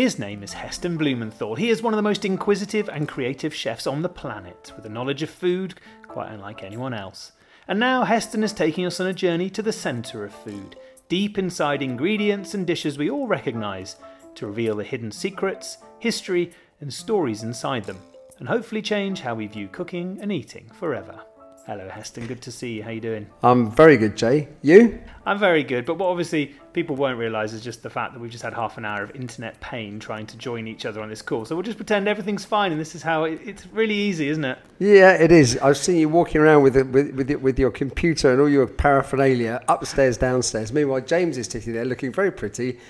His name is Heston Blumenthal. He is one of the most inquisitive and creative chefs on the planet, with a knowledge of food quite unlike anyone else. And now Heston is taking us on a journey to the centre of food, deep inside ingredients and dishes we all recognise, to reveal the hidden secrets, history, and stories inside them, and hopefully change how we view cooking and eating forever. Hello, Heston. Good to see you. How you doing? I'm very good, Jay. You? I'm very good, but what obviously people won't realise is just the fact that we've just had half an hour of internet pain trying to join each other on this call. So we'll just pretend everything's fine, and this is how it, it's really easy, isn't it? Yeah, it is. I've seen you walking around with, with with with your computer and all your paraphernalia upstairs, downstairs. Meanwhile, James is sitting there looking very pretty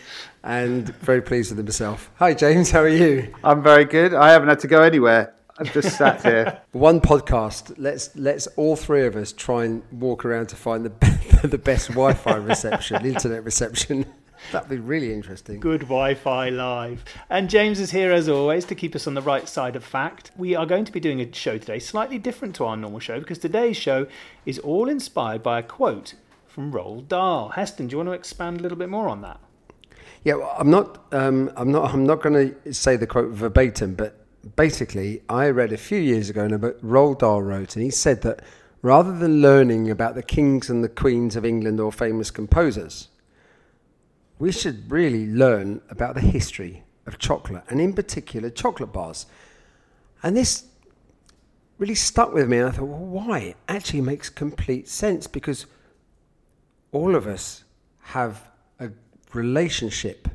and very pleased with himself. Hi, James. How are you? I'm very good. I haven't had to go anywhere. I've just sat here. One podcast. Let's let's all three of us try and walk around to find the be- the best Wi-Fi reception, internet reception. That'd be really interesting. Good Wi Fi live. And James is here as always to keep us on the right side of fact. We are going to be doing a show today slightly different to our normal show because today's show is all inspired by a quote from Roald Dahl. Heston, do you want to expand a little bit more on that? Yeah, well, I'm not. Um, I'm not. I'm not going to say the quote verbatim, but basically, I read a few years ago in a book Roald Dahl wrote, and he said that rather than learning about the kings and the queens of England or famous composers, we should really learn about the history of chocolate, and in particular, chocolate bars. And this really stuck with me, and I thought, well, why? It actually makes complete sense because all of us have a relationship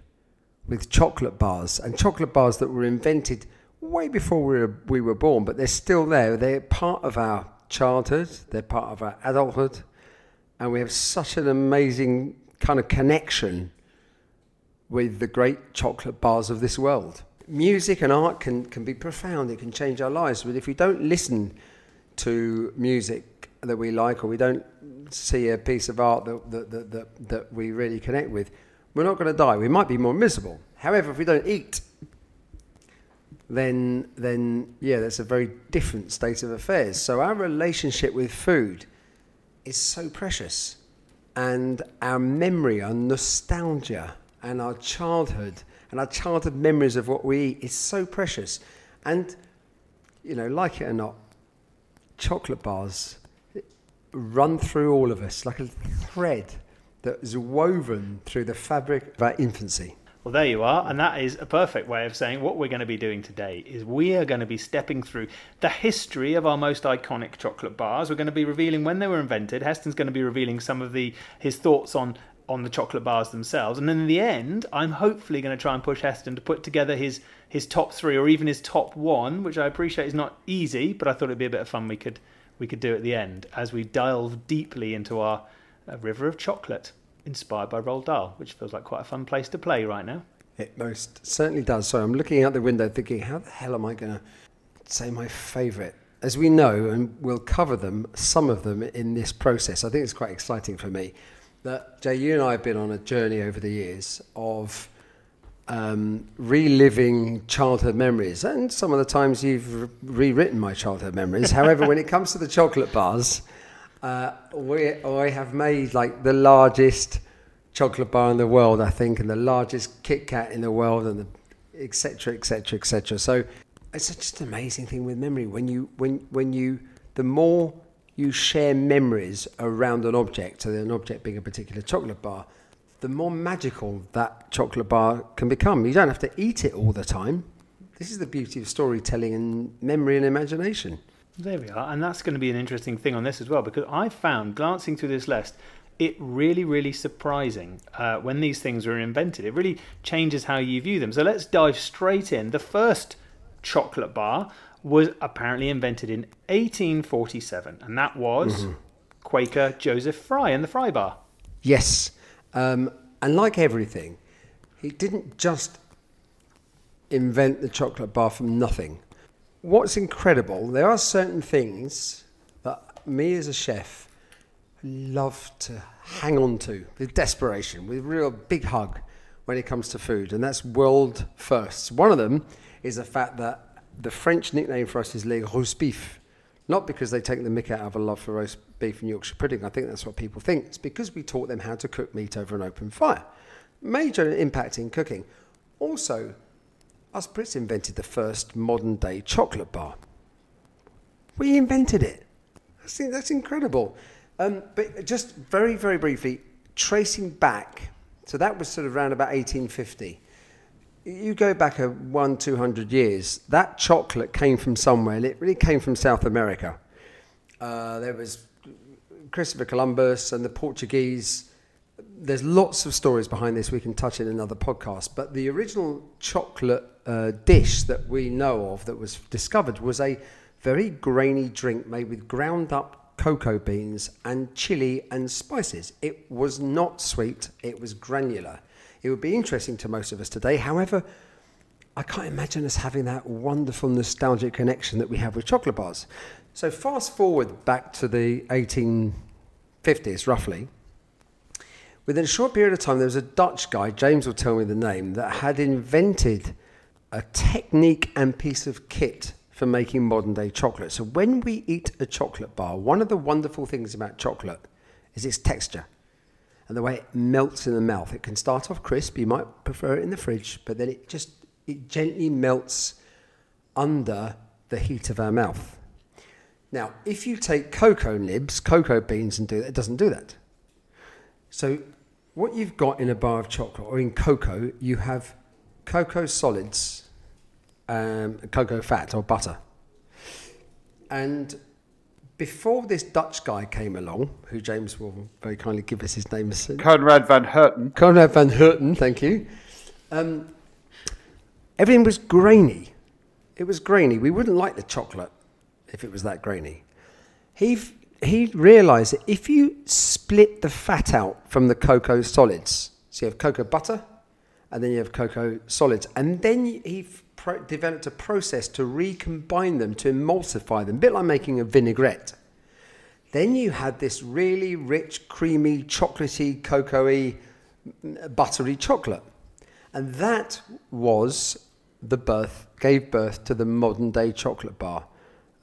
with chocolate bars and chocolate bars that were invented way before we were, we were born, but they're still there. They're part of our childhood, they're part of our adulthood, and we have such an amazing kind of connection with the great chocolate bars of this world. Music and art can, can be profound, it can change our lives, but if we don't listen to music that we like or we don't see a piece of art that, that, that, that, that we really connect with, we're not going to die. We might be more miserable. However, if we don't eat, then then yeah, that's a very different state of affairs. So our relationship with food is so precious, and our memory, our nostalgia, and our childhood, and our childhood memories of what we eat is so precious. And you know, like it or not, chocolate bars run through all of us like a thread that is woven through the fabric of our infancy. Well, there you are, and that is a perfect way of saying what we're going to be doing today is we are going to be stepping through the history of our most iconic chocolate bars. We're going to be revealing when they were invented. Heston's going to be revealing some of the his thoughts on on the chocolate bars themselves, and in the end, I'm hopefully going to try and push Heston to put together his his top three or even his top one, which I appreciate is not easy, but I thought it'd be a bit of fun we could we could do at the end as we delve deeply into our uh, river of chocolate inspired by Roald Dahl, which feels like quite a fun place to play right now. It most certainly does. So I'm looking out the window thinking, how the hell am I going to say my favourite? As we know, and we'll cover them, some of them in this process, I think it's quite exciting for me that, Jay, you and I have been on a journey over the years of um, reliving childhood memories. And some of the times you've rewritten my childhood memories. However, when it comes to the chocolate bars, uh, we, I have made like the largest chocolate bar in the world, I think, and the largest Kit Kat in the world, and etc. etc. etc. So it's just an amazing thing with memory. When you when when you the more you share memories around an object, so an object being a particular chocolate bar, the more magical that chocolate bar can become. You don't have to eat it all the time. This is the beauty of storytelling and memory and imagination. There we are, and that's going to be an interesting thing on this as well because I found glancing through this list it really, really surprising uh, when these things were invented. It really changes how you view them. So let's dive straight in. The first chocolate bar was apparently invented in 1847, and that was mm-hmm. Quaker Joseph Fry and the Fry Bar. Yes, um, and like everything, he didn't just invent the chocolate bar from nothing what's incredible, there are certain things that me as a chef love to hang on to with desperation, with real big hug when it comes to food, and that's world firsts. One of them is the fact that the French nickname for us is les roast beef. Not because they take the mick out of a love for roast beef and Yorkshire pudding. I think that's what people think. It's because we taught them how to cook meat over an open fire. Major impact in cooking. Also, us Brits invented the first modern day chocolate bar. We invented it. That's, that's incredible. Um, but just very, very briefly, tracing back, so that was sort of around about 1850. You go back a one, two hundred years, that chocolate came from somewhere, and it really came from South America. Uh, there was Christopher Columbus and the Portuguese. There's lots of stories behind this we can touch in another podcast. But the original chocolate uh, dish that we know of that was discovered was a very grainy drink made with ground up cocoa beans and chili and spices. It was not sweet, it was granular. It would be interesting to most of us today. However, I can't imagine us having that wonderful nostalgic connection that we have with chocolate bars. So, fast forward back to the 1850s, roughly. Within a short period of time, there was a Dutch guy, James will tell me the name, that had invented a technique and piece of kit for making modern day chocolate. So when we eat a chocolate bar, one of the wonderful things about chocolate is its texture and the way it melts in the mouth. It can start off crisp, you might prefer it in the fridge, but then it just it gently melts under the heat of our mouth. Now, if you take cocoa nibs, cocoa beans, and do that, it doesn't do that. So, what you've got in a bar of chocolate or in cocoa, you have cocoa solids um, cocoa fat or butter. And before this Dutch guy came along, who James will very kindly give us his name, as Conrad van Houten. Conrad van Houten, thank you. Um, everything was grainy. It was grainy. We wouldn't like the chocolate if it was that grainy. He he realised that if you split the fat out from the cocoa solids, so you have cocoa butter, and then you have cocoa solids, and then he pro- developed a process to recombine them, to emulsify them, a bit like making a vinaigrette. Then you had this really rich, creamy, chocolatey, cocoa buttery chocolate. And that was the birth, gave birth to the modern day chocolate bar,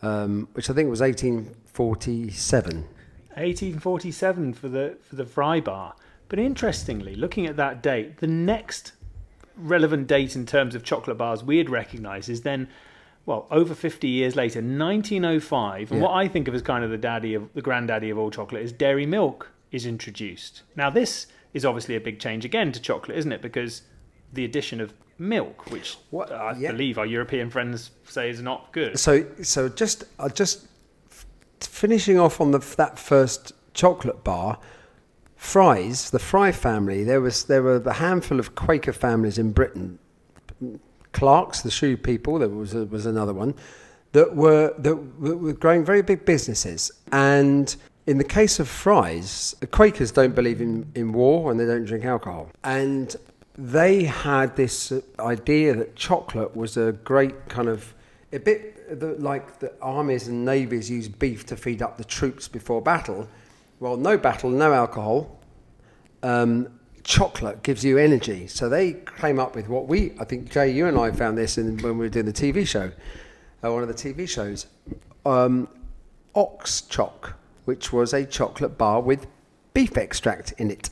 um, which I think was 1847. 1847 for the for the fry bar. But interestingly, looking at that date, the next relevant date in terms of chocolate bars we'd recognise is then, well, over 50 years later, 1905. And yeah. what I think of as kind of the daddy of the granddaddy of all chocolate is dairy milk is introduced. Now, this is obviously a big change again to chocolate, isn't it? Because the addition of milk, which what, I yeah. believe our European friends say is not good. So, so just, uh, just finishing off on the, that first chocolate bar. Fry's, the Fry family, there was there were a handful of Quaker families in Britain. Clark's, the shoe people, there was was another one that were that were growing very big businesses. And in the case of Fry's, the Quakers don't believe in, in war and they don't drink alcohol. And they had this idea that chocolate was a great kind of a bit the, like the armies and navies use beef to feed up the troops before battle well, no battle, no alcohol. Um, chocolate gives you energy. So they came up with what we, I think, Jay, you and I found this in, when we were doing the TV show, uh, one of the TV shows, um, Ox Choc, which was a chocolate bar with beef extract in it.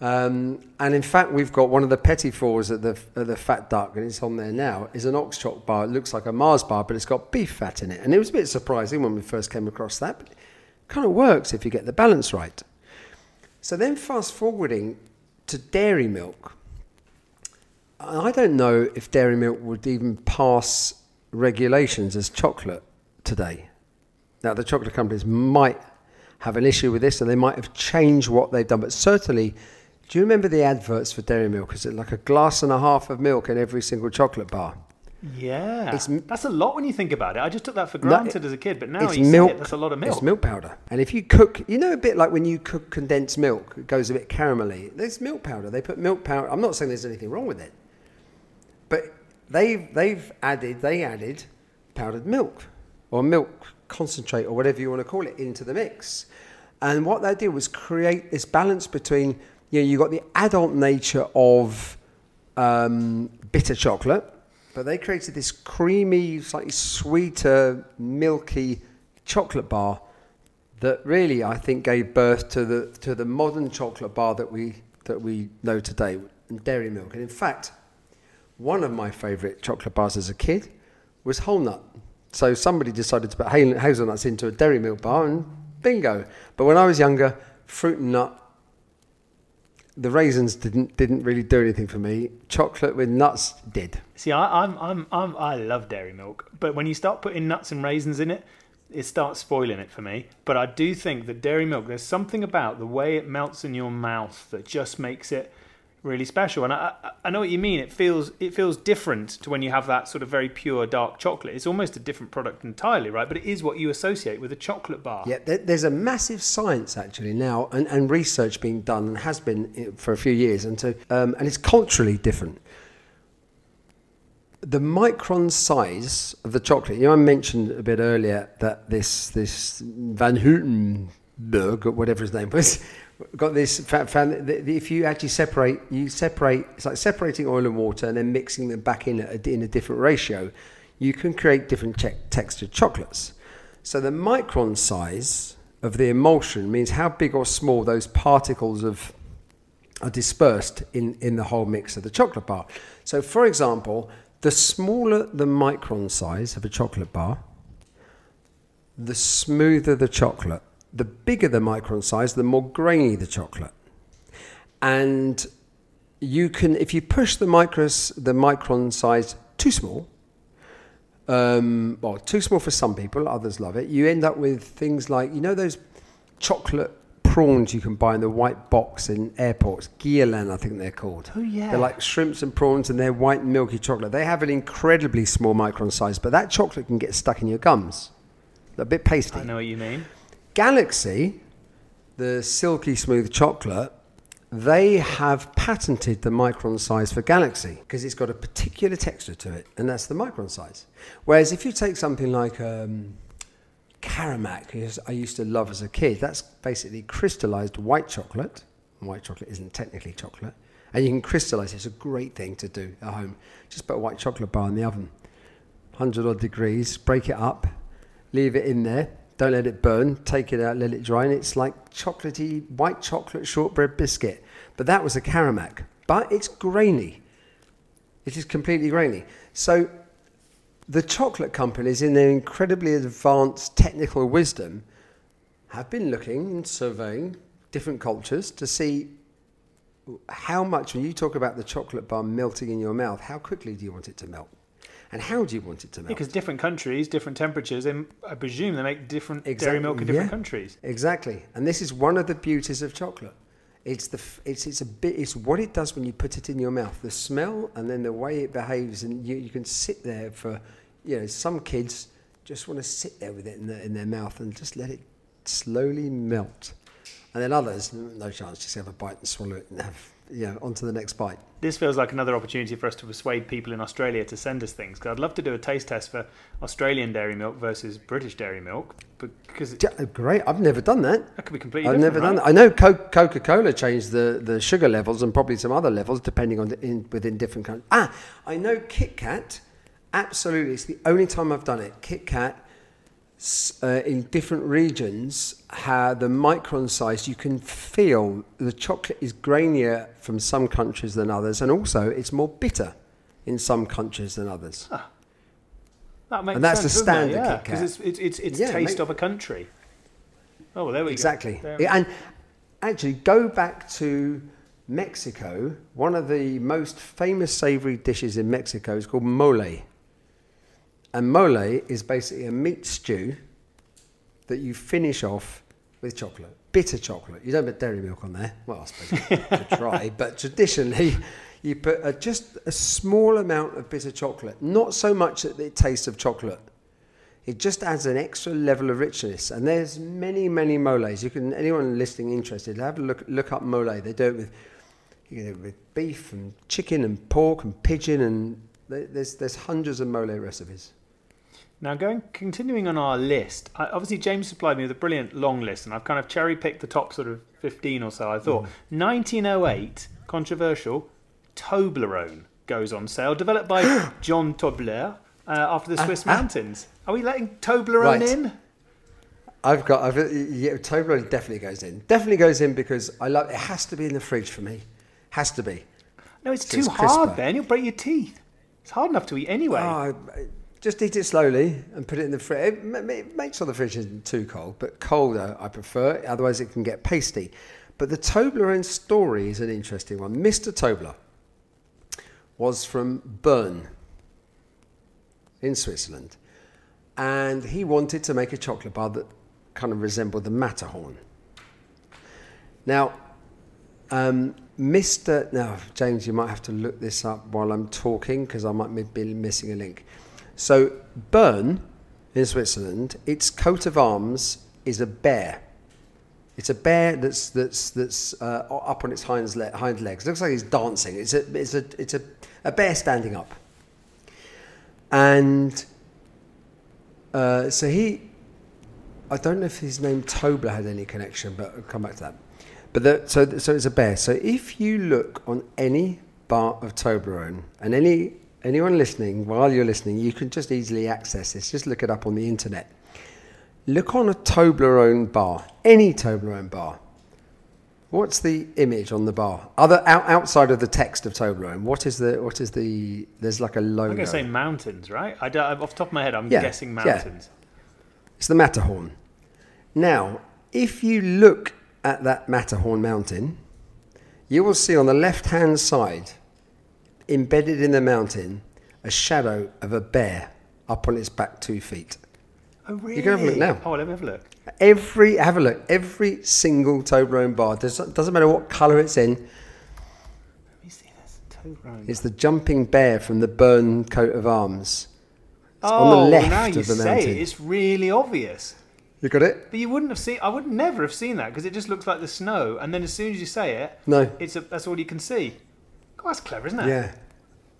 Um, and in fact, we've got one of the petit fours at the, at the Fat Duck, and it's on there now, is an Ox Choc bar. It looks like a Mars bar, but it's got beef fat in it. And it was a bit surprising when we first came across that. But it kind of works if you get the balance right. So then, fast forwarding to dairy milk. I don't know if dairy milk would even pass regulations as chocolate today. Now, the chocolate companies might have an issue with this and they might have changed what they've done, but certainly, do you remember the adverts for dairy milk? Is it like a glass and a half of milk in every single chocolate bar? Yeah, it's, that's a lot when you think about it. I just took that for granted no, as a kid, but now you milk, it, that's a lot of milk. It's milk powder, and if you cook, you know, a bit like when you cook condensed milk, it goes a bit caramelly. There's milk powder. They put milk powder. I'm not saying there's anything wrong with it, but they've they've added they added powdered milk or milk concentrate or whatever you want to call it into the mix, and what they did was create this balance between you know you got the adult nature of um, bitter chocolate but they created this creamy, slightly sweeter, milky chocolate bar that really, I think, gave birth to the to the modern chocolate bar that we that we know today, and dairy milk. And in fact, one of my favourite chocolate bars as a kid was whole nut. So somebody decided to put hazelnuts into a dairy milk bar, and bingo. But when I was younger, fruit and nut. The raisins didn't didn't really do anything for me. Chocolate with nuts did. See, I, I'm, I'm, I'm, I love dairy milk, but when you start putting nuts and raisins in it, it starts spoiling it for me. But I do think that dairy milk, there's something about the way it melts in your mouth that just makes it really special. And I, I, know what you mean. It feels, it feels different to when you have that sort of very pure dark chocolate. It's almost a different product entirely, right? But it is what you associate with a chocolate bar. Yeah, there's a massive science actually now, and, and research being done, and has been for a few years, and to, um, and it's culturally different. The micron size of the chocolate. You know, I mentioned a bit earlier that this this Van Houtenberg or whatever his name was got this found that if you actually separate you separate it's like separating oil and water and then mixing them back in a, in a different ratio you can create different te- textured chocolates. So the micron size of the emulsion means how big or small those particles of are dispersed in, in the whole mix of the chocolate bar. So for example the smaller the micron size of a chocolate bar the smoother the chocolate the bigger the micron size, the more grainy the chocolate. And you can, if you push the micros, the micron size too small, um, well, too small for some people, others love it. You end up with things like, you know, those chocolate prawns you can buy in the white box in airports. Guylian, I think they're called. Oh, yeah. They're like shrimps and prawns and they're white milky chocolate. They have an incredibly small micron size, but that chocolate can get stuck in your gums. A bit pasty. I know what you mean. Galaxy, the silky smooth chocolate, they have patented the micron size for Galaxy because it's got a particular texture to it, and that's the micron size. Whereas if you take something like um, Caramac, I used to love as a kid, that's basically crystallized white chocolate. White chocolate isn't technically chocolate, and you can crystallize it. It's a great thing to do at home. Just put a white chocolate bar in the oven, 100 odd degrees, break it up, leave it in there don't let it burn. Take it out, let it dry, and it's like chocolatey white chocolate shortbread biscuit. But that was a Caramac. But it's grainy. It is completely grainy. So the chocolate companies, in their incredibly advanced technical wisdom, have been looking and surveying different cultures to see how much, when you talk about the chocolate bar melting in your mouth, how quickly do you want it to melt? And how do you want it to melt? Because different countries, different temperatures, and I presume they make different Exactly, dairy milk in different yeah. countries. Exactly, and this is one of the beauties of chocolate. It's the it's it's a bit it's what it does when you put it in your mouth. The smell and then the way it behaves, and you, you can sit there for, you know, some kids just want to sit there with it in their in their mouth and just let it slowly melt, and then others no chance, just have a bite and swallow it and have know on to the next bite. This feels like another opportunity for us to persuade people in Australia to send us things. Because I'd love to do a taste test for Australian dairy milk versus British dairy milk, because it, Ja- Great, I've never done that. that could be completely I've never done that. I know Coca Cola changed the, the sugar levels and probably some other levels depending on the, in, within different countries. Ah, I know Kit Kat. Absolutely, it's the only time I've done it. Kit Kat uh, in different regions, how the micron size you can feel the chocolate is grainier from some countries than others, and also it's more bitter in some countries than others. That makes And that's sense, the standard yeah, because it's it's it's, it's Yeah, taste of a country. Oh well, there we Exactly. go. Yeah, And actually, go back to Mexico. One of the most famous savory dishes in Mexico is called mole. And mole is basically a meat stew that you finish off with chocolate, bitter chocolate. You don't put dairy milk on there. Well, I suppose you could try, but traditionally, you put a, just a small amount of bitter chocolate, not so much that it tastes of chocolate. It just adds an extra level of richness. And there's many, many moles. You can anyone listening interested, have a look look up mole. They do it with you can do it with beef and chicken and pork and pigeon and there's there's hundreds of mole recipes. Now, going continuing on our list, I, obviously James supplied me with a brilliant long list, and I've kind of cherry picked the top sort of fifteen or so. I thought 1908, controversial, Toblerone goes on sale, developed by John Tobler uh, after the Swiss ah. mountains. Are we letting Toblerone Right. in? I've got I've yeah, Toblerone definitely goes in. Definitely goes in because I love it has to be in the fridge for me. Has to be. No, it's So too it's hard. Then you'll break your teeth. It's hard enough to eat anyway. Oh, just eat it slowly and put it in the fridge. Make sure the fridge isn't too cold, but colder I prefer. Otherwise, it can get pasty. But the Toblerone story is an interesting one. Mr. Tobler was from Bern in Switzerland, and he wanted to make a chocolate bar that kind of resembled the Matterhorn. Now, um, Mr. Now, James, you might have to look this up while I'm talking because I might be missing a link. So, Bern in Switzerland, its coat of arms is a bear. It's a bear that's that's that's uh, up on its hind, le- hind legs. looks like he's dancing. It's a it's a it's a, a bear standing up. And uh, so he, I don't know if his name Tobler had any connection, but I'll come back to that. But the, so so it's a bear. So if you look on any bar of Toblerone and any anyone listening while you're listening, you can just easily access this. Just look it up on the internet. Look on a Toblerone bar, any Toblerone bar. What's the image on the bar? Other out, outside of the text of Toblerone, what is the what is the? There's like a logo. I'm going to say mountains, right? I don't, off the top of my head, I'm Yeah, guessing yeah. mountains. It's the Matterhorn. Now, if you look at that Matterhorn mountain, you will see on the left hand side, embedded in the mountain, a shadow of a bear up on its back two feet. Oh, really? You can have a look now. Oh, let me have a look. Every, have a look, every single Toblerone bar, does, doesn't matter what colour it's in, Let me see this. Toblerone. it's the jumping bear from the Bern coat of arms. It's oh, on the oh, left now you of the say mountain. it, it's really obvious. You got it? But you wouldn't have seen. I would never have seen that because it just looks like the snow. And then as soon as you say it, No. it's a, that's all you can see. God, that's clever, isn't it? Yeah.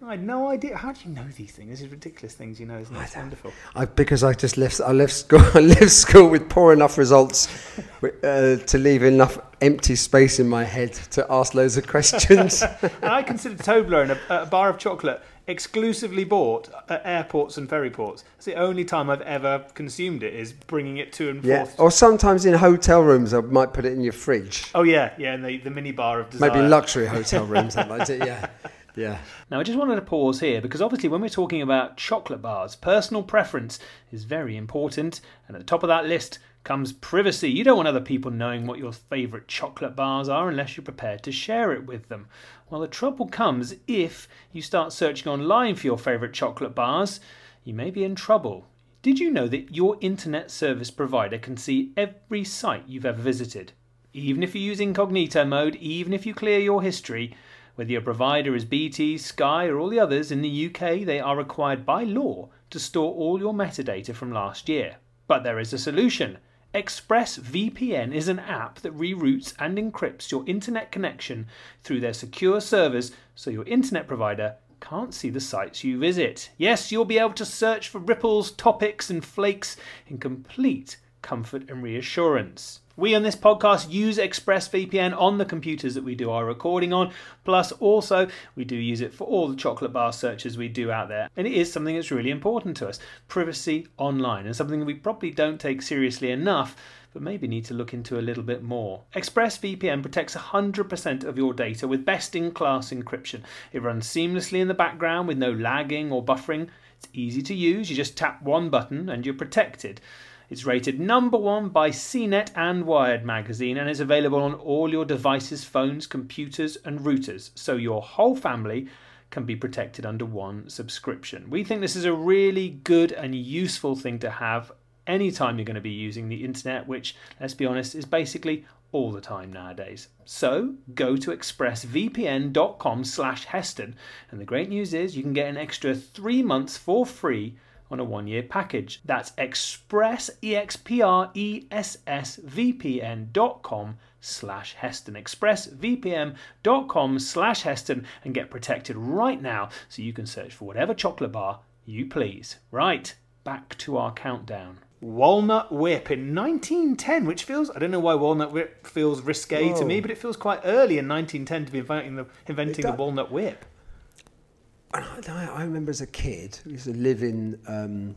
I had no idea. How do you know these things? These are ridiculous things you know, isn't it? It's wonderful. I, because I just left. I left school. I left school with poor enough results uh, to leave enough empty space in my head to ask loads of questions. and I consider Toblerone a, a bar of chocolate exclusively bought at airports and ferry ports. It's the only time I've ever consumed it is bringing it to and yeah. forth. Or sometimes in hotel rooms, I might put it in your fridge. Oh yeah, yeah, and the, the mini bar of desire. Maybe luxury hotel rooms. That might it. Yeah. Yeah. Now, I just wanted to pause here because obviously, when we're talking about chocolate bars, personal preference is very important. And at the top of that list comes privacy. You don't want other people knowing what your favourite chocolate bars are unless you're prepared to share it with them. Well, the trouble comes if you start searching online for your favourite chocolate bars, you may be in trouble. Did you know that your internet service provider can see every site you've ever visited? Even if you use incognito mode, even if you clear your history, whether your provider is BT, Sky, or all the others in the UK, they are required by law to store all your metadata from last year. But there is a solution. ExpressVPN is an app that reroutes and encrypts your internet connection through their secure servers so your internet provider can't see the sites you visit. Yes, you'll be able to search for ripples, topics, and flakes in complete comfort and reassurance. We on this podcast use ExpressVPN on the computers that we do our recording on. Plus, also, we do use it for all the chocolate bar searches we do out there. And it is something that's really important to us privacy online, and something we probably don't take seriously enough, but maybe need to look into a little bit more. ExpressVPN protects 100% of your data with best in class encryption. It runs seamlessly in the background with no lagging or buffering. It's easy to use, you just tap one button and you're protected. It's rated number one by CNET and Wired magazine and is available on all your devices, phones, computers, and routers, so your whole family can be protected under one subscription. We think this is a really good and useful thing to have anytime you're going to be using the internet, which, let's be honest, is basically all the time nowadays. So go to expressvpn.com slash Heston, and the great news is you can get an extra three months for free on a one year package. That's express, E-X-P-R-E-S-S-V-P-N.com slash Heston. expressvpn.com slash Heston and get protected right now so you can search for whatever chocolate bar you please. Right, back to our countdown. Walnut Whip in 1910, which feels, I don't know why Walnut Whip feels risque to me, but it feels quite early in 1910 to be inventing the, inventing the. Walnut Whip. I, I remember as a kid, we used to live in um,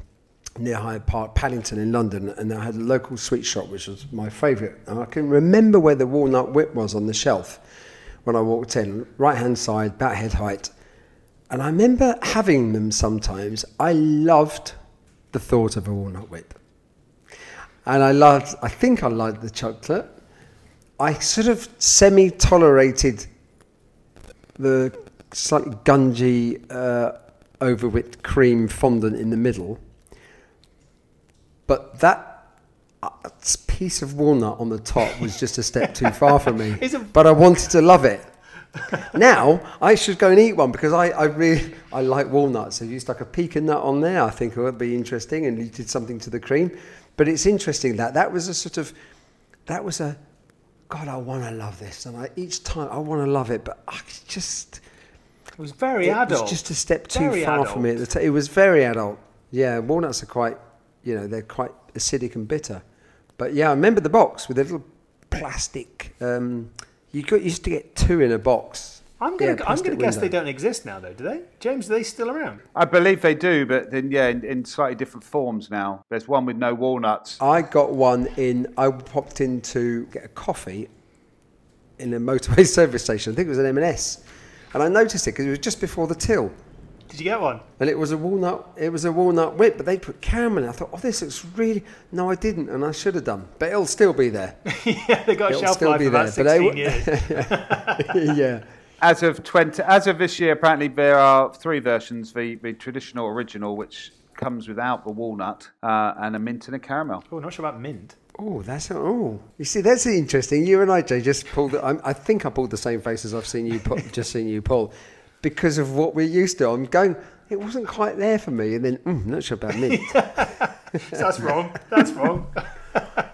near Hyde Park, Paddington in London, and I had a local sweet shop, which was my favourite. And I can remember where the walnut whip was on the shelf when I walked in, right hand side, about head height. And I remember having them sometimes. I loved the thought of a walnut whip. And I loved, I think I liked the chocolate. I sort of semi tolerated the slightly gungy, uh, over whipped cream fondant in the middle. But that uh, piece of walnut on the top was just a step too far for me. But I wanted to love it. now I should go and eat one because I, I really I like walnuts. If you stuck a pecan nut on there, I think it would be interesting, and you did something to the cream. But it's interesting that that was a sort of that was a God. I want to love this, and I, each time I want to love it, but I just It was very it adult. was just a step too Very far for me at. It was very adult. Yeah, walnuts are quite, you know, they're quite acidic and bitter. But yeah, I remember the box with a little plastic. Um, you got used to get two in a box. I'm gonna Yeah, I'm gonna guess they don't exist now, though. Do they? James, are they still around? I believe they do, but then yeah, in, in slightly different forms now. There's one with no walnuts. I got one in. I popped in to get a coffee in a motorway service station. I think it was an M&S, and I noticed it because it was just before the till. Did you get one? And it was a walnut. It was a walnut whip, but they put caramel. in. I thought, oh, this looks really. No, I didn't, and I should have done. But it'll still be there. yeah, they got a It'll shelf still life be of about there, but they 16 w- years. yeah. As of 20, as of this year, apparently there are three versions: the, the traditional original, which comes without the walnut, uh, and a mint and a caramel. Oh, not sure about mint. Oh, that's oh. You see, that's interesting. You and I, Jay, just pulled. I'm, I think I pulled the same faces I've seen you pull, just seen you pull, because of what we're used to. I'm going. It wasn't quite there for me, and then mm, not sure about me. So that's wrong. That's wrong.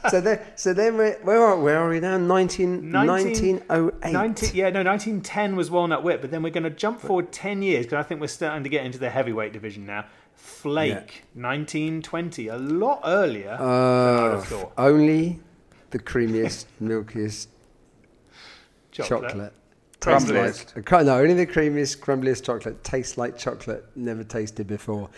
so there, so then we're, where are where are we now? 19, 1908. 19 yeah, no, 1910 was Walnut Whip, but then we're going to jump forward 10 years because I think we're starting to get into the heavyweight division now. Flake, 1920, a lot earlier than I would Uh, have thought. only the creamiest, milkiest Chocolate. chocolate. Crumbliest. Like- no, only the creamiest, crumbliest chocolate tastes like chocolate never tasted before.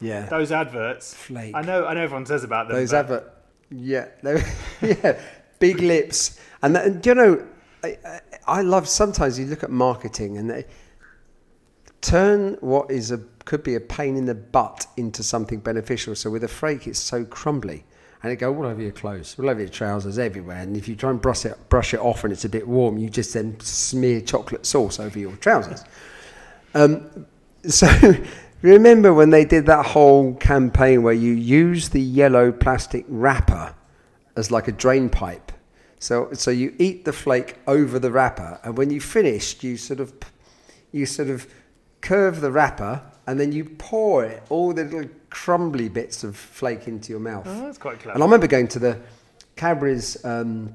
Yeah. Those adverts. Flake. I know, I know everyone says about them. Those adverts. yeah, yeah, big lips, and, that, and do you know, I, I, I love sometimes you look at marketing and they turn what is a could be a pain in the butt into something beneficial. So with a flake, it's so crumbly, and it go all over your clothes, all over your trousers, everywhere. And if you try and brush it brush it off and it's a bit warm, you just then smear chocolate sauce over your trousers. Um, so remember when they did that whole campaign where you use the yellow plastic wrapper as like a drain pipe. So so you eat the flake over the wrapper, and when you finished, you sort of you sort of curve the wrapper, and then you pour it all the little crumbly bits of flake into your mouth. Oh, that's quite clever. And I remember going to the Cadbury's um,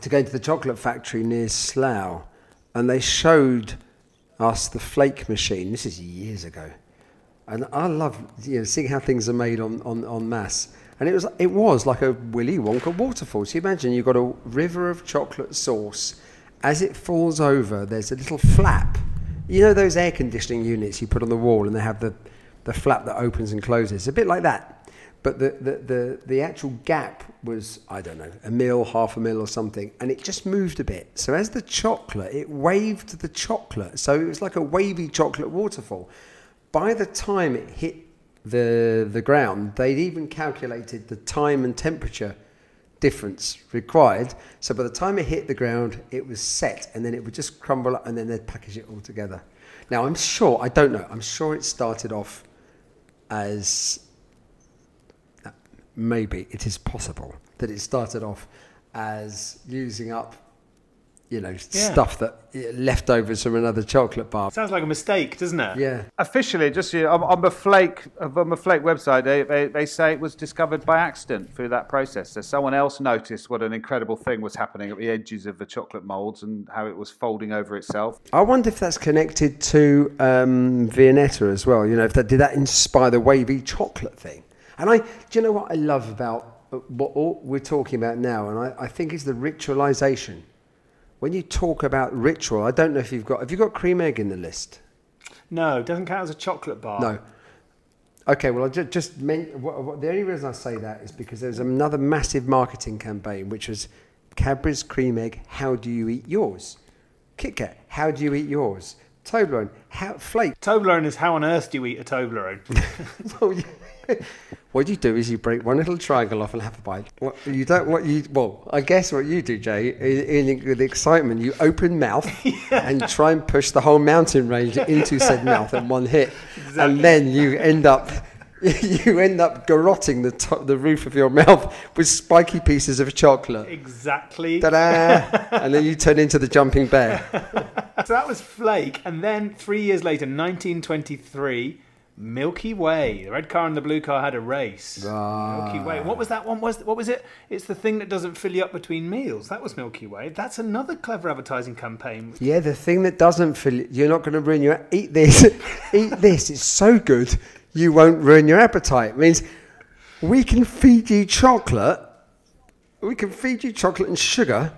to go to the chocolate factory near Slough, and they showed us the flake machine. This is years ago, and I love you know seeing how things are made on on, on mass. And it was it was like a Willy Wonka waterfall. So you imagine you've got a river of chocolate sauce. As it falls over, there's a little flap. You know those air conditioning units you put on the wall, and they have the the flap that opens and closes. A bit like that. But the, the, the, the actual gap was, I don't know, a mil, half a mil or something, and it just moved a bit. So as the chocolate, it waved the chocolate. So it was like a wavy chocolate waterfall. By the time it hit the, the ground, they'd even calculated the time and temperature difference required. So by the time it hit the ground, it was set, and then it would just crumble up, and then they'd package it all together. Now I'm sure, I don't know, I'm sure it started off as uh, maybe it is possible that it started off as using up, you know, stuff that leftovers from another chocolate bar. Sounds like a mistake, doesn't it? Yeah. Officially, just you know, on, on the Flake on the Flake website, they, they, they say it was discovered by accident through that process. So someone else noticed what an incredible thing was happening at the edges of the chocolate molds and how it was folding over itself. I wonder if that's connected to um, Viennetta as well. You know, if that did that inspire the wavy chocolate thing? And I, do you know what I love about uh, what all we're talking about now? And I, I think is the ritualization. When you talk about ritual, I don't know if you've got have you got cream egg in the list? No, it doesn't count as a chocolate bar. No. Okay, well, I just, just meant, what, what, the only reason I say that is because there was another massive marketing campaign, which was Cadbury's cream egg. How do you eat yours? Kit Kat. How do you eat yours? Toblerone. How flake? Toblerone is how on earth do you eat a Toblerone? Well, you- what you do is you break one little triangle off and have a bite. What you don't. What you well, I guess what you do, Jay, in, in with excitement, you open mouth and try and push the whole mountain range into said mouth in one hit, and then you end up. You end up garrotting the top, the roof of your mouth with spiky pieces of chocolate. exactly. Ta-da! and then you turn into the jumping bear. So that was Flake, and then three years later, 1923, Milky Way. The red car and the blue car had a race. Milky Way. What was that one? Was what was it? It's the thing that doesn't fill you up between meals. That was Milky Way. That's another clever advertising campaign. Yeah, the thing that doesn't fill you, you're not going to ruin your eat this, eat this. It's so good, you won't ruin your appetite. It means we can feed you chocolate, we can feed you chocolate and sugar,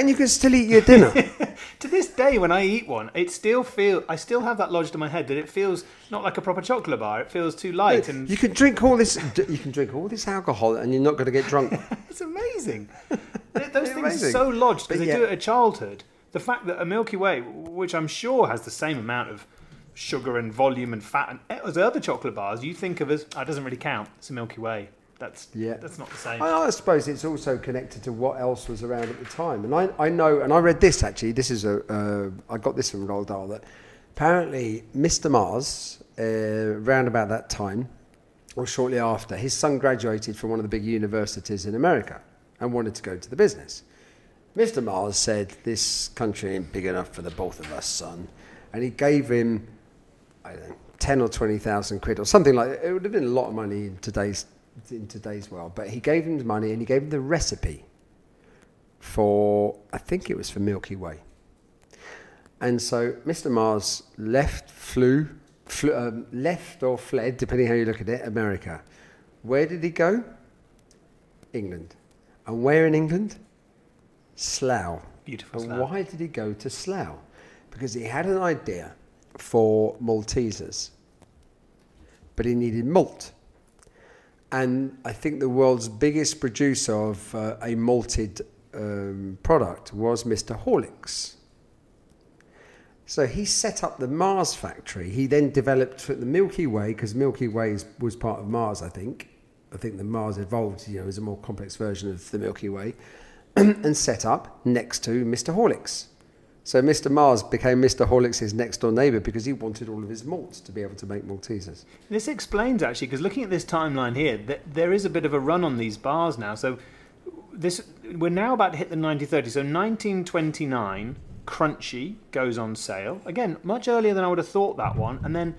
and you can still eat your dinner. To this day, when I eat one, it still feel I still have that lodged in my head that it feels not like a proper chocolate bar. It feels too light, and you can drink all this. You can drink all this alcohol, and you're not going to get drunk. it's amazing. Th- Those things are so lodged because they yeah. do it at childhood. The fact that a Milky Way, which I'm sure has the same amount of sugar and volume and fat and eh, as other chocolate bars, you think of as oh, it doesn't really count. It's a Milky Way. That's Yeah. that's not the same. I, I suppose it's also connected to what else was around at the time. And I, I know, and I read this actually. This is a, uh, I got this from Roald Dahl that apparently Mr. Mars, uh, around about that time, or shortly after, his son graduated from one of the big universities in America and wanted to go to the business. Mr. Mars said, This country ain't big enough for the both of us, son. And he gave him, I don't know, 10 or 20,000 quid or something like that. It would have been a lot of money in today's, in today's world. But he gave him the money and he gave him the recipe for, I think it was for Milky Way. And so Mr. Mars left, flew, flew um, left or fled, depending how you look at it, America. Where did he go? England. And where in England? Slough. Beautiful. And Slough. why did he go to Slough? Because he had an idea for Maltesers, but he needed malt. And I think the world's biggest producer of uh, a malted um, product was Mr. Horlicks. So he set up the Mars factory. He then developed the Milky Way because Milky Way is, was part of Mars, I think. I think the Mars evolved, you know, as a more complex version of the Milky Way, and set up next to Mr. Horlicks. So Mr. Mars became Mr. Horlicks' next door neighbour because he wanted all of his malts to be able to make Maltesers. This explains actually, because looking at this timeline here, that there is a bit of a run on these bars now. So this we're now about to hit the 1930s. So 1929, Crunchie goes on sale again, much earlier than I would have thought that one. And then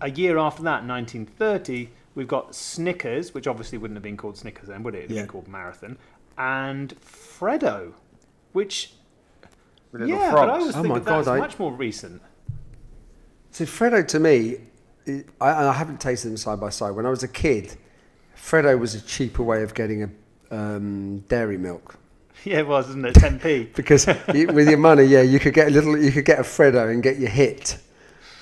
a year after that, 1930, we've got Snickers, which obviously wouldn't have been called Snickers then, would it? It'd Yeah. been called Marathon, and Freddo, which With little yeah, but I frogs. always Oh think my that that's God, I- much more recent. So Freddo to me, I, I haven't tasted them side by side. When I was a kid, Freddo was a cheaper way of getting a um, dairy milk. Yeah, it was, isn't it? 10p. because you, with your money, yeah, you could get a little, you could get a Freddo and get your hit.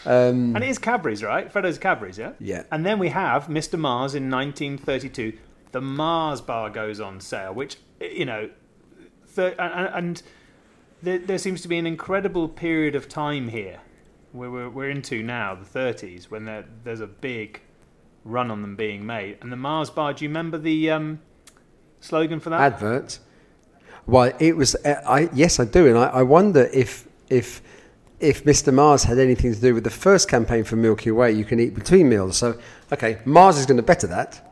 Um, And it is Cadbury's, right? Freddo's Cadbury's, yeah? Yeah. And then we have Mr. Mars in 1932. The Mars bar goes on sale, which, you know, th- and, and there, there seems to be an incredible period of time here where we're, we're into now, the 30s, when there, there's a big run on them being made. And the Mars bar, do you remember the um, slogan for that? advert. Well, it was. Uh, I yes, I do, and I, I wonder if if if Mr. Mars had anything to do with the first campaign for Milky Way. You can eat between meals. So, okay, Mars is going to better that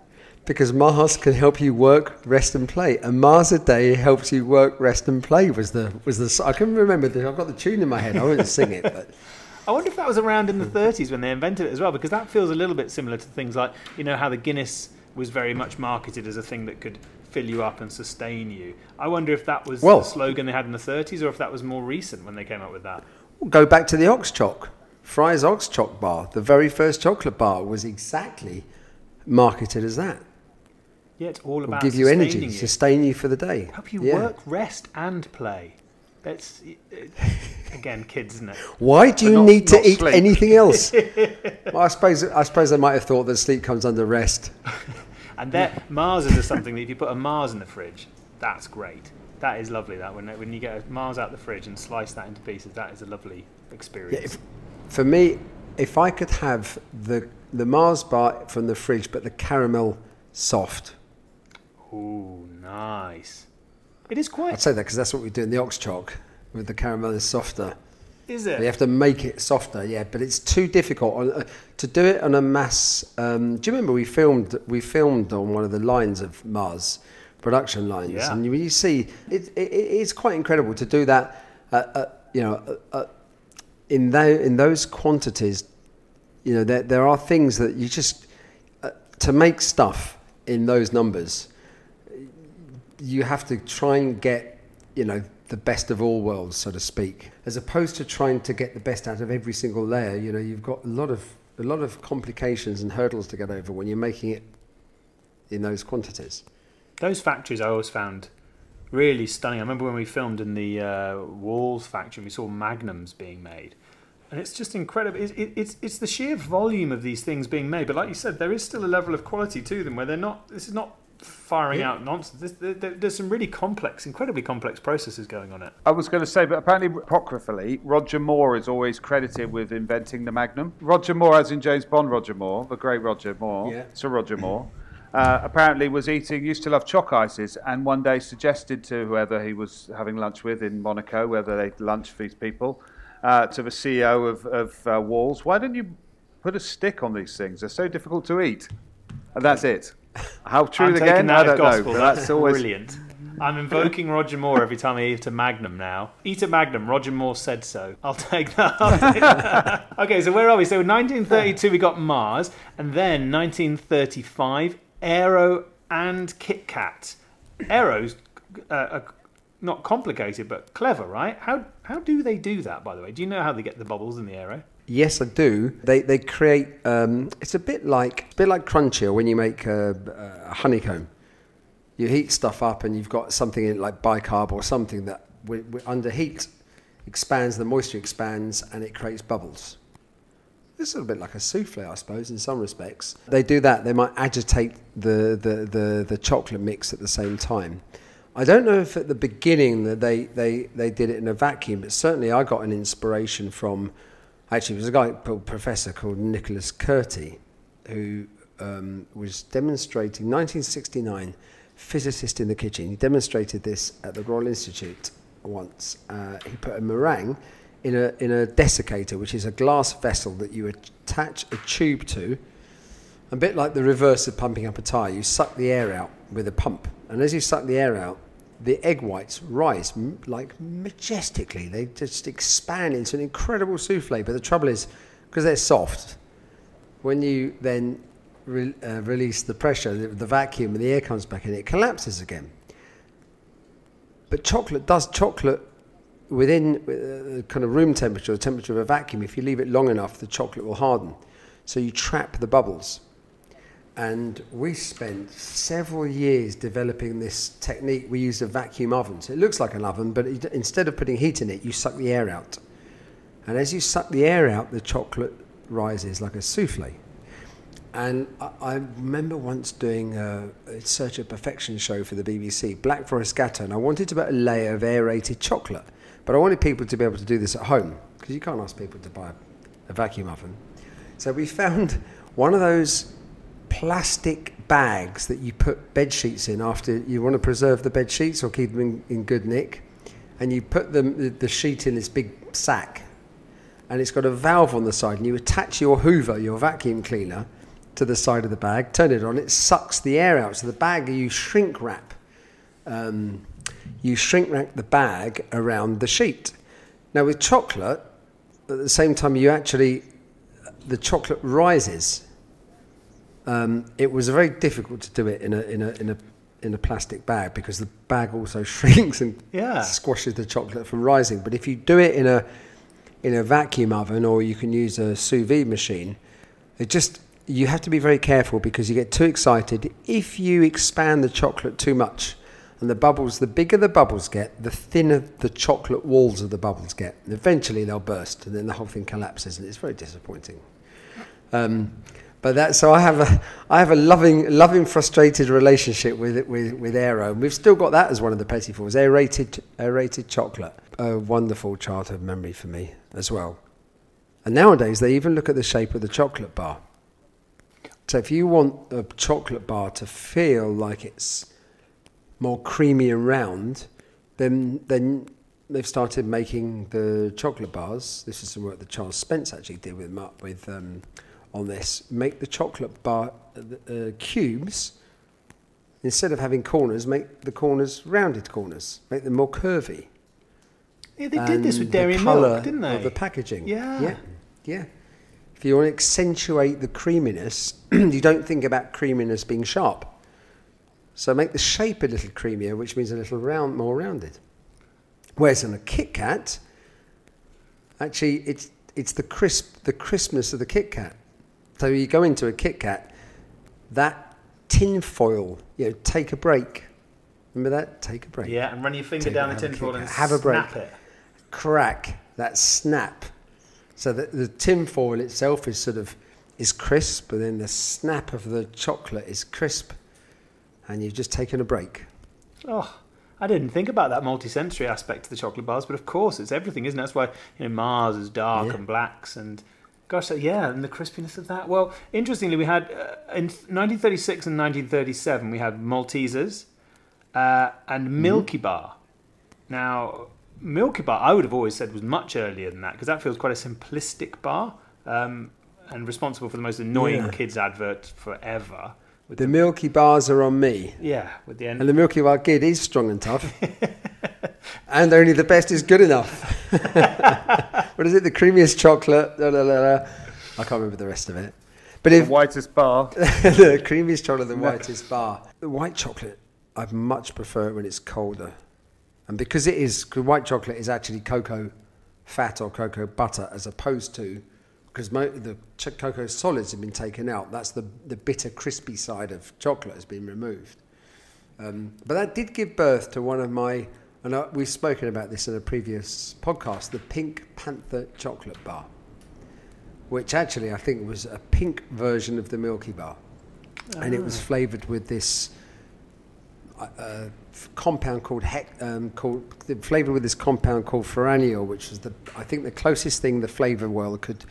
because Mars can help you work, rest, and play. And Mars a day helps you work, rest, and play. Was the was the I can remember. The, I've got the tune in my head. I won't sing it, but. I wonder if that was around in the 30s when they invented it as well, because that feels a little bit similar to things like, you know, how the Guinness was very much marketed as a thing that could fill you up and sustain you. I wonder if that was Well- the slogan they had in the 30s or if that was more recent when they came up with that. Go back to the Ox Choc. Fry's Ox Choc bar, the very first chocolate bar, was exactly marketed as that. Yeah, it's all about give you energy, you. sustain you for the day. Help you Yeah. work, rest, and play. That's, again, kids, isn't it? Why do you not- need to eat sleep. anything else? well, I suppose I suppose they might have thought that sleep comes under rest. And there, Mars is something that if you put a Mars in the fridge, that's great. That is lovely. That when when you get a Mars out the fridge and slice that into pieces, that is a lovely experience. Yeah, if, for me, if I could have the the Mars bar from the fridge, but the caramel soft, Ooh, nice. It is quite. I'd say that because that's what we do in the ox chalk. With the caramel is softer. Is it? You have to make it softer, yeah. But it's too difficult on, uh, to do it on a mass. Um, do you remember we filmed? We filmed on one of the lines of Mars production lines, Yeah. and you, you see it, it, it's quite incredible to do that. Uh, uh, you know, uh, uh, in tho- in those quantities, you know, there there are things that you just uh, to make stuff in those numbers. You have to try and get, you know, the best of all worlds, so to speak, as opposed to trying to get the best out of every single layer. You know, you've got a lot of a lot of complications and hurdles to get over when you're making it in those quantities. Those factories I always found really stunning. I remember when we filmed in the uh, Walls factory, we saw magnums being made, and it's just incredible. It's, it's it's the sheer volume of these things being made. But like you said, there is still a level of quality to them where they're not. This is not firing Yeah. out nonsense. This, there, there- there's some really complex, incredibly complex processes going on it. I was going to say, but apparently, apocryphally, Roger Moore is always credited with inventing the Magnum. Roger Moore, as in James Bond Roger Moore, the great Roger Moore, Yeah. Sir Roger Moore, uh, apparently was eating, used to love choc ices, and one day suggested to whoever he was having lunch with in Monaco, whether they'd lunch for these people, uh, to the CEO of, of uh, Walls, why don't you put a stick on these things? They're so difficult to eat. And that's it. How true I'm again? I that as don't gospel. but That's, that's always brilliant. I'm invoking Roger Moore every time I eat a Magnum now. Eat a Magnum. Roger Moore said so. I'll take that. I'll take that. okay, so where are we? So 1932 we got Mars, and then 1935 Aero and Kit Kat. Aero's uh, uh, not complicated, but clever, right? How how do they do that? By the way, do you know how they get the bubbles in the Aero? Yes, I do. They they create. Um, it's a bit like a bit like Crunchie when you make a, a honeycomb. You heat stuff up, and you've got something in it like bicarb or something that wi- wi- under heat expands. The moisture expands, and it creates bubbles. It's a little bit like a souffle, I suppose, in some respects. They do that. They might agitate the, the, the, the chocolate mix at the same time. I don't know if at the beginning that they, they, they did it in a vacuum, but certainly I got an inspiration from, actually, it was a guy, a professor called Nicholas Kurti, who um, was demonstrating, 1969, physicist in the kitchen. He demonstrated this at the Royal Institute once. Uh, he put a meringue in a, in a desiccator, which is a glass vessel that you attach a tube to. A bit like the reverse of pumping up a tyre, you suck the air out with a pump. And as you suck the air out, the egg whites rise like majestically. They just expand into an incredible souffle. But the trouble is, because they're soft, when you then re- uh, release the pressure, the, the vacuum, and the air comes back in, it collapses again. But chocolate does chocolate within uh, kind of room temperature, the temperature of a vacuum. If you leave it long enough, the chocolate will harden. So you trap the bubbles. And we spent several years developing this technique. We used a vacuum oven. So it looks like an oven, but it, instead of putting heat in it, you suck the air out. And as you suck the air out, the chocolate rises like a souffle. And I, I remember once doing a, a Search of Perfection show for the BBC, Black Forest Gateau, and I wanted to put a layer of aerated chocolate. But I wanted people to be able to do this at home, because you can't ask people to buy a vacuum oven. So we found one of those plastic bags that you put bed sheets in after you want to preserve the bed sheets or keep them in, in good nick. And you put them, the, the sheet in this big sack and it's got a valve on the side, and you attach your Hoover, your vacuum cleaner, to the side of the bag, turn it on, it sucks the air out. So the bag you shrink wrap, um, you shrink wrap the bag around the sheet. Now with chocolate, at the same time you actually, the chocolate rises. Um, it was very difficult to do it in a in a in a in a plastic bag because the bag also shrinks and Yeah. squashes the chocolate from rising. But if you do it in a in a vacuum oven or you can use a sous vide machine, it just you have to be very careful because you get too excited. If you expand the chocolate too much and the bubbles, the bigger the bubbles get, the thinner the chocolate walls of the bubbles get. And eventually they'll burst and then the whole thing collapses and it's very disappointing. Um, But that so I have a I have a loving loving frustrated relationship with with with Aero. And we've still got that as one of the petit fours. Aerated aerated chocolate. A wonderful childhood memory for me as well. And nowadays they even look at the shape of the chocolate bar. So if you want a chocolate bar to feel like it's more creamy and round, then then they've started making the chocolate bars. This is some work that Charles Spence actually did with with um, on this. Make the chocolate bar uh, cubes instead of having corners. Make the corners rounded corners. Make them more curvy. Yeah, they did this with dairy milk, didn't they? Of the packaging. Yeah. Yeah. Yeah. If you want to accentuate the creaminess, you don't think about creaminess being sharp. So make the shape a little creamier, which means a little round, more rounded. Whereas on a Kit Kat, actually, it's it's the crisp, the crispness of the Kit Kat. So you go into a Kit Kat, that tinfoil, you know, take a break. Remember that? Take a break. Yeah, and run your finger Take down it, the have a tin foil kick and. Have a break. snap it. crack, that snap. So the, the tinfoil itself is sort of is crisp, but then the snap of the chocolate is crisp, and you've just taken a break. Oh, I didn't think about that multi-sensory aspect to the chocolate bars, but of course it's everything, isn't it? That's why you know Mars is dark Yeah. and blacks, and gosh, yeah, and the crispiness of that. Well, interestingly, we had uh, in 1936 and 1937 we had Maltesers uh, and Mm-hmm. Milky Bar. Now, Milky Bar, I would have always said was much earlier than that because that feels quite a simplistic bar um, and responsible for the most annoying Yeah. kids advert forever. With The Milky Bars are on me, yeah, with the end. and the Milky Bar Kid is strong and tough, and only the best is good enough. what is it? The creamiest chocolate. La, la, la, la. I can't remember the rest of it. But The if whitest bar. the creamiest chocolate, the whitest bar. The white chocolate, I much prefer it when it's colder. And because it is, because white chocolate is actually cocoa fat or cocoa butter as opposed to, because mo- the ch- cocoa solids have been taken out, that's the, the bitter, crispy side of chocolate has been removed. Um, but that did give birth to one of my, and I, we've spoken about this in a previous podcast, the Pink Panther chocolate bar, which actually I think was a pink version of the Milky Bar. And it was flavoured with this uh, uh, compound called hec, um, called with this compound called furaneol, which was the I think the closest thing the flavour world could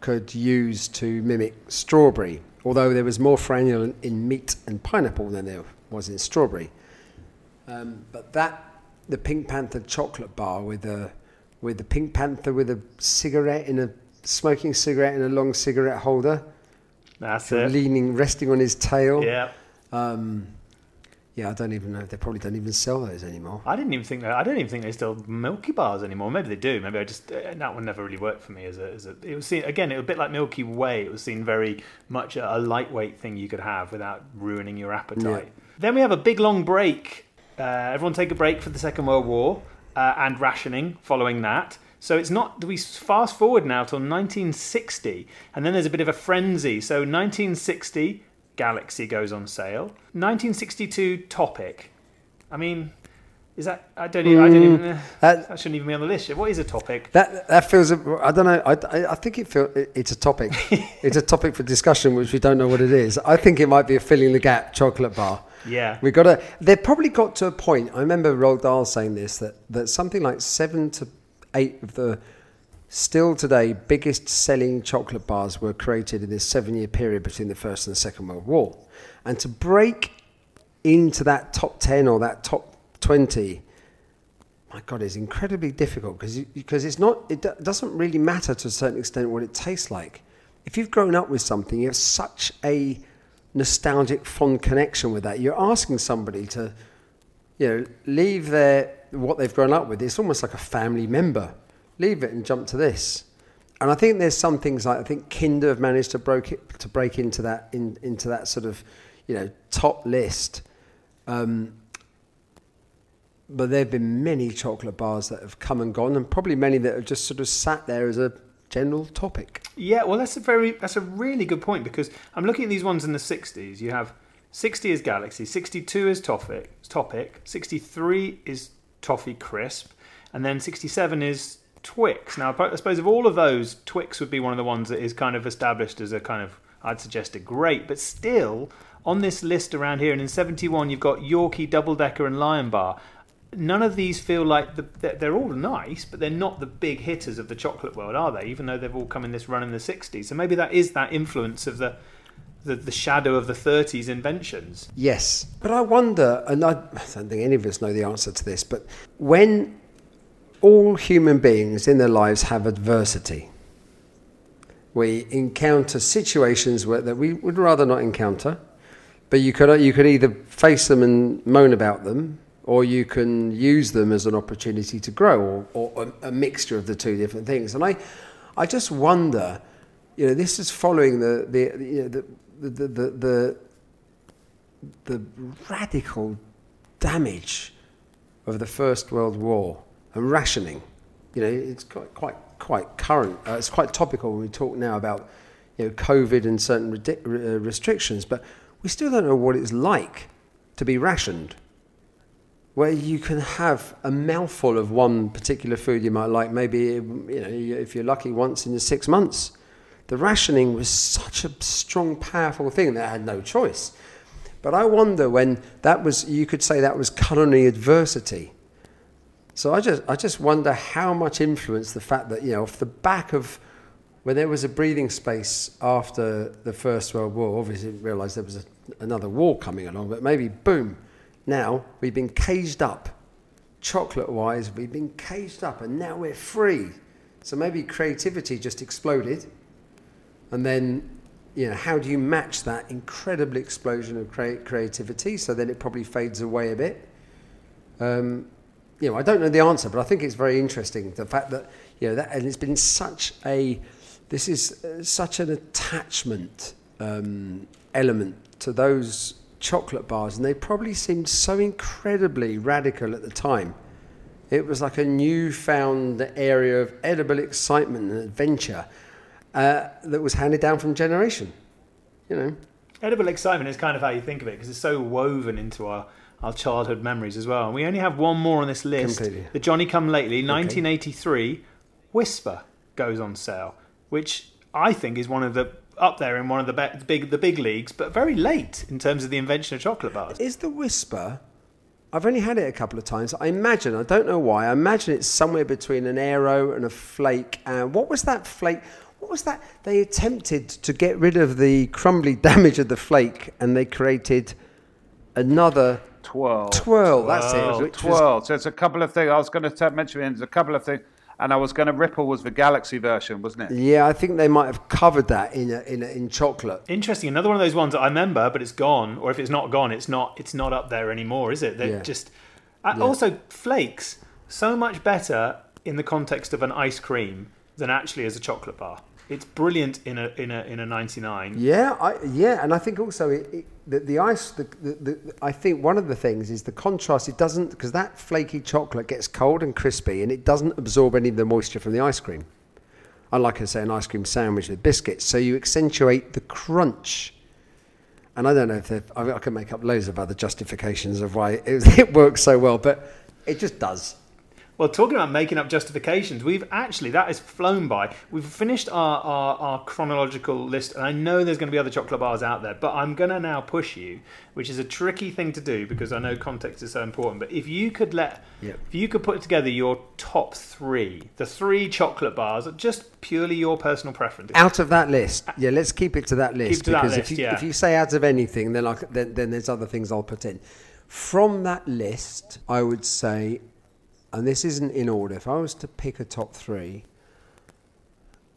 could use to mimic strawberry. Although there was more furaneol in, in meat and pineapple than there was in strawberry. Um, but that the Pink Panther chocolate bar with a with the Pink Panther with a cigarette in a smoking cigarette in a long cigarette holder, That's it. leaning resting on his tail. Yeah. Um, yeah, I don't even know. They probably don't even sell those anymore. I didn't even think that. I don't even think they still Milky Bars anymore. Maybe they do. Maybe I just uh, that one never really worked for me as a. As a it was seen again. It was a bit like Milky Way. It was seen very much a, a lightweight thing you could have without ruining your appetite. Then we have a big long break. Uh, everyone take a break for the Second World War uh, and rationing following that. So it's not. We fast forward now till 1960, and then there's a bit of a frenzy. So 1960, Galaxy goes on sale. 1962, Topic. I mean, is that? I don't. Even, I don't even. Uh, That that shouldn't even be on the list. What is a topic? that that feels. I don't know. I, I, I think it feels it- it's a topic. it's a topic for discussion, which we don't know what it is. I think it might be a filling the gap chocolate bar. Yeah. We got to. They probably got to a point. I remember Roald Dahl saying this that that something like seven to eight of the still today biggest selling chocolate bars were created in this seven year period between the first and the second world war, and to break into that top ten or that top twenty. My God, it's incredibly difficult because because it's not. It doesn't really matter to a certain extent what it tastes like. If you've grown up with something, you have such a nostalgic, fond connection with that. You're asking somebody to, you know, leave their what they've grown up with. It's almost like a family member. Leave it and jump to this. And I think there's some things like I think Kinder have managed to break it to break into that in, into that sort of, you know, top list. Um, but there have been many chocolate bars that have come and gone, and probably many that have just sort of sat there as a general topic. Yeah, well, that's a very that's a really good point because I'm looking at these ones in the 60s. You have 60 is Galaxy, 62 is Topic, Topic, 63 is Toffee Crisp, and then 67 is Twix. Now, I suppose of all of those, Twix would be one of the ones that is kind of established as a kind of I'd suggest a great. But still, on this list around here, and in 71, you've got Yorkie, Double Decker, and Lion Bar. None of these feel like the, they're all nice, but they're not the big hitters of the chocolate world, are they? Even though they've all come in this run in the 60s. So maybe that is that influence of the the, the shadow of the 30s inventions. Yes, but I wonder, and I, I don't think any of us know the answer to this, but when all human beings in their lives have adversity, we encounter situations where, that we would rather not encounter, but you could, you could either face them and moan about them, or you can use them as an opportunity to grow, or, or a, a mixture of the two different things. And I, I just wonder, you know, this is following the, the, you know, the, the, the, the, the radical damage of the First World War and rationing. You know, it's quite quite, quite current. Uh, it's quite topical when we talk now about you know COVID and certain uh, restrictions, but we still don't know what it's like to be rationed. Where you can have a mouthful of one particular food you might like, maybe you know if you're lucky once in the six months. The rationing was such a strong, powerful thing that I had no choice. But I wonder when that was, you could say that was culinary adversity. So I just, I just wonder how much influence the fact that, you know, off the back of when there was a breathing space after the First World War, obviously realised there was a, another war coming along, but maybe boom, now we've been caged up. Chocolate wise, we've been caged up and now we're free. So maybe creativity just exploded. And then you know, how do you match that incredible explosion of crea- creativity? So then it probably fades away a bit. Um, you know, I don't know the answer, but I think it's very interesting the fact that you know that, and it's been such a, this is uh, such an attachment um, element to those chocolate bars, and they probably seemed so incredibly radical at the time. It was like a newfound area of edible excitement and adventure uh, that was handed down from generation. You know, Edible excitement is kind of how you think of it because it's so woven into our, our childhood memories as well. And we only have one more on this list. Completely. The Johnny Come Lately, 1983, Whisper goes on sale, which I think is one of the up there in one of the be- big the big leagues, but very late in terms of the invention of chocolate bars. is the whisper? I've only had it a couple of times. I imagine, I don't know why. I imagine it's somewhere between an aero and a flake. And what was that flake? What was that? They attempted to get rid of the crumbly damage of the flake, and they created another Twirl. twirl. That's Twirl. it. Which Twirl. So it's a couple of things. I was going to t- mention there's a couple of things, and I was going to Ripple was the Galaxy version, wasn't it? Yeah, I think they might have covered that in a, in a, in chocolate. Interesting. Another one of those ones that I remember, but it's gone. Or if it's not gone, it's not. It's not up there anymore, is it? They're Yeah. just. Uh, Also, flakes so much better in the context of an ice cream than actually as a chocolate bar. It's brilliant in a in a in a ninety nine. Yeah, I, yeah, and I think also it, it, the, the ice. The, the, the, I think one of the things is the contrast. It doesn't because that flaky chocolate gets cold and crispy, and it doesn't absorb any of the moisture from the ice cream. Unlike I say, an ice cream sandwich with biscuits, so you accentuate the crunch. And I don't know if I, I can make up loads of other justifications of why it, it works so well, but it just does. Well, talking about making up justifications, we've actually that has flown by. We've finished our, our, our chronological list, and I know there's going to be other chocolate bars out there, but I'm going to now push you, which is a tricky thing to do because I know context is so important. But if you could let, Yep. if you could put together your top three, the three chocolate bars, just purely your personal preference. Out of that list, yeah, let's keep it to that list to that because list, if you yeah. if you say out of anything, then I then, then there's other things I'll put in. From that list, I would say, and this isn't in order. If I was to pick a top three,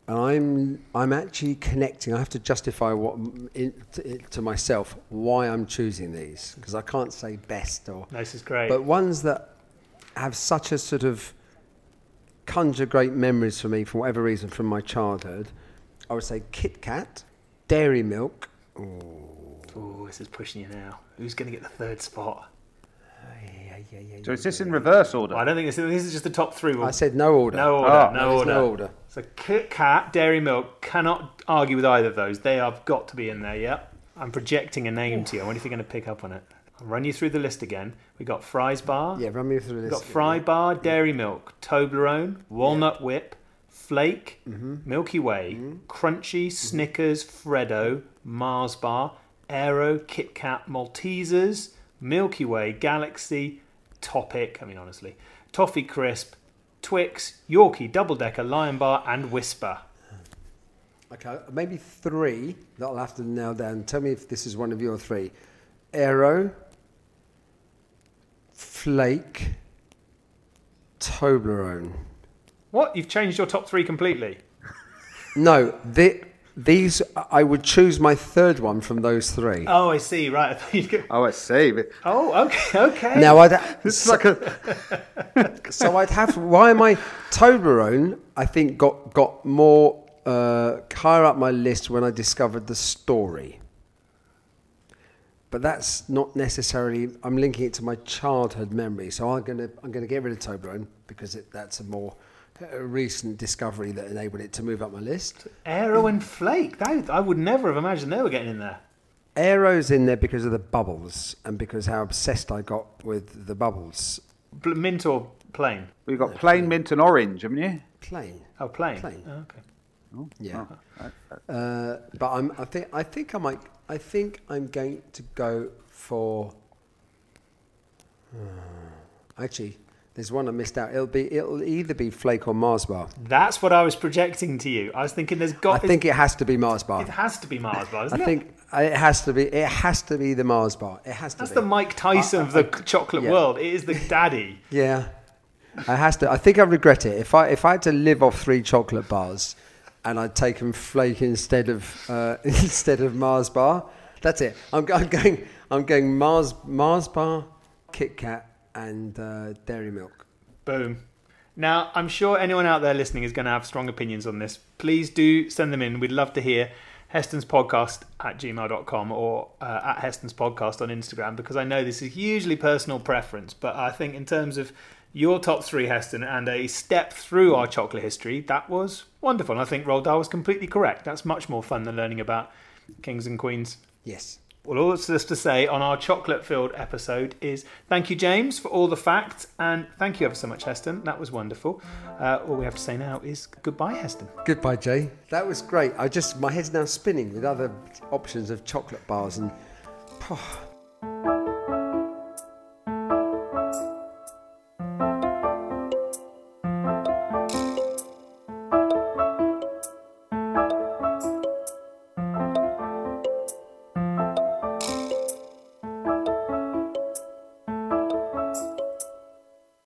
and I'm I'm actually connecting. I have to justify what in, to, to myself why I'm choosing these because I can't say best or This is great. but ones that have such a sort of conjure great memories for me for whatever reason from my childhood. I would say Kit Kat, Dairy Milk. Oh, this is pushing you now. Who's going to get the third spot? Yeah, yeah, yeah, So is this in reverse order? Well, I don't think this, this is just the top three. We'll- I said no order. no order. Ah, no order. no order. So Kit Kat, Dairy Milk cannot argue with either of those. They have got to be in there. Yeah. I'm projecting a name to you. I wonder if you're going to pick up on it. I'll run you through the list again. We got Fry's Bar. Yeah, run me through We've this. got Fry Bar, Dairy Milk, Toblerone, Walnut Whip, Flake, Mm-hmm. Milky Way, Crunchie, Snickers, Freddo, Mars Bar, Aero, Kit Kat, Maltesers, Milky Way, Galaxy, Topic, I mean, honestly, Toffee Crisp, Twix, Yorkie, Double Decker, Lion Bar, and Whisper. Okay, maybe three that I'll have to nail down. Tell me if this is one of your three. Aero, Flake, Toblerone. What? You've changed your top three completely? No, the, these I would choose my third one from those three. Oh, I see. Right. I thought you'd go. Oh, I see. But Oh, okay. Okay. Now I'd It's like a. so I'd have why am I Toblerone? I think got got more uh, higher up my list when I discovered the story. But that's not necessarily. I'm linking it to my childhood memory, so I'm gonna I'm gonna get rid of Toblerone because it, that's a more uh recent discovery that enabled it to move up my list. Aero and Flake. That, I would never have imagined they were getting in there. Aero's in there because of the bubbles and because how obsessed I got with the bubbles. Bl- Mint or plain? We've got plain mint and orange, haven't you? Plain. Oh, plain. Plain. Oh, okay. Yeah. Uh, but I'm, I think I think I might. I think I'm going to go for. actually, there's one I missed out. It'll be. It'll either be Flake or Mars bar. That's what I was projecting to you. I was thinking there's got. I think it has to be Mars bar. it has to be Mars bar, I isn't it? think it has to be. It has to be the Mars bar. It has to That's be. the Mike Tyson of the chocolate yeah. world. It is the daddy. Yeah, it has to. I think I regret it. If I if I had to live off three chocolate bars, and I'd taken Flake instead of uh, instead of Mars bar, that's it. I'm, I'm going. I'm going Mars Mars bar, Kit Kat, and uh, Dairy Milk. Boom. Now, I'm sure anyone out there listening is going to have strong opinions on this. Please do send them in. We'd love to hear Heston's podcast at gmail.com or uh, at Heston's podcast on Instagram because I know this is hugely personal preference. But I think, in terms of your top three, Heston, and a step through our chocolate history, that was wonderful. And I think Roald Dahl was completely correct. That's much more fun than learning about kings and queens. Yes. Well, all that's just to say on our chocolate filled episode is thank you, James, for all the facts, and thank you ever so much, Heston. That was wonderful. Uh, all we have to say now is goodbye, Heston. Goodbye, Jay. That was great. I just my head's now spinning with other options of chocolate bars and. oh,